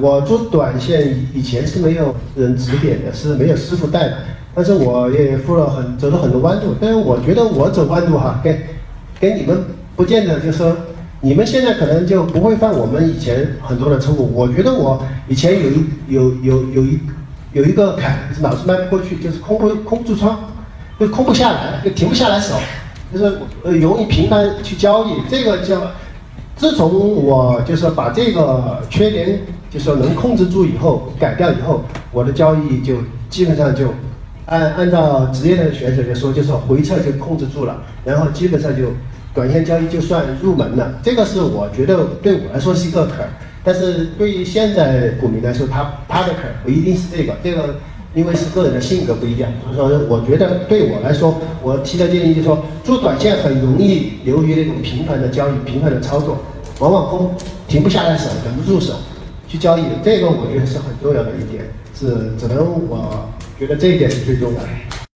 我做短线以前是没有人指点的，是没有师傅带的，但是我也付了很走了很多弯路。但是我觉得我走弯路哈，跟跟你们不见得就说，你们现在可能就不会犯我们以前很多的错误。我觉得我以前有一有有有一有一个坎，是老是迈不过去，就是空不空住仓，就空不下来，就停不下来手，就是呃容易频繁去交易，这个叫。自从我就是把这个缺点，就说能控制住以后，改掉以后，我的交易就基本上就按按照职业的选手来说，就是回撤就控制住了，然后基本上就短线交易就算入门了。这个是我觉得对我来说是一个坎儿，但是对于现在股民来说，他他的坎不一定是这个，这个因为是个人的性格不一样。所以说，我觉得对我来说，我提的建议就是说，做短线很容易流于那种频繁的交易、频繁的操作。往往空停不下来手，忍不住手去交易，这个我觉得是很重要的一点，是只能我觉得这一点是最重要的。